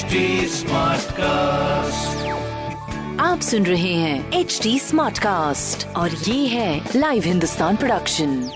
HD cast आप सुन रहे हैं एच डी स्मार्ट कास्ट और ये है लाइव हिंदुस्तान प्रोडक्शन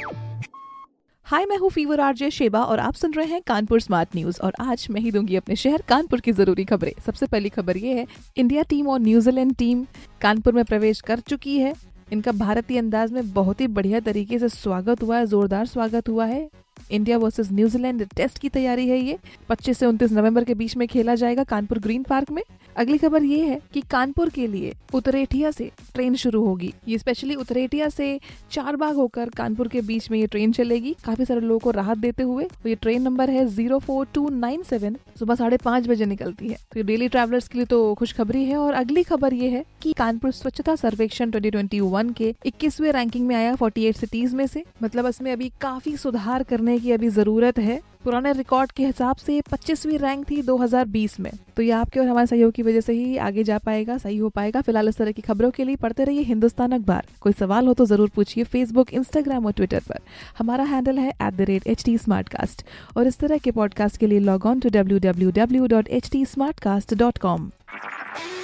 हाय मैं हूँ फीवर आरजे शेबा और आप सुन रहे हैं कानपुर स्मार्ट न्यूज़ और आज मैं ही दूँगी अपने शहर कानपुर की ज़रूरी खबरें। सबसे पहली खबर ये है इंडिया टीम और न्यूजीलैंड टीम कानपुर में प्रवेश कर चुकी है। इनका भारतीय अंदाज में बहुत ही बढ़िया तरीके से स्वागत हुआ है जोरदार स्वागत हुआ है। इंडिया वर्सेस न्यूजीलैंड टेस्ट की तैयारी है ये। 25 से 29 नवंबर के बीच में खेला जाएगा कानपुर ग्रीन पार्क में। अगली खबर ये है कि कानपुर के लिए उतरेठिया से ट्रेन शुरू होगी। ये स्पेशली उतरेठिया से चार बाग होकर कानपुर के बीच में ये ट्रेन चलेगी। काफ़ी सारे लोगों को राहत देते हुए तो ये ट्रेन नंबर है zero four two nine seven. सुबह साढ़े पाँच बजे निकलती है। तो ये डेली ट्रेवलर्स के लिए तो खुशखबरी है और अगली खबर ये है कि कानपुर स्वच्छता सर्वेक्षण 2021 के 21वें रैंकिंग में आया 48 सिटीज़ में से। मतलब इसमें अभी काफ़ी सुधार करने की अभी ज़रूरत है। पुराने रिकॉर्ड के हिसाब से 25वीं रैंक थी 2020 में। तो ये आपके और हमारे सहयोग की वजह से ही आगे जा पाएगा, सही हो पाएगा। फ़िलहाल इस तरह की खबरों के लिए पढ़ते रहिए हिंदुस्तान अखबार। कोई सवाल हो तो ज़रूर पूछिए फेसबुक इंस्टाग्राम और ट्विटर पर। हमारा हैंडल है एट और इस तरह के पॉडकास्ट के लिए लॉग ऑन टू डब्ल्यू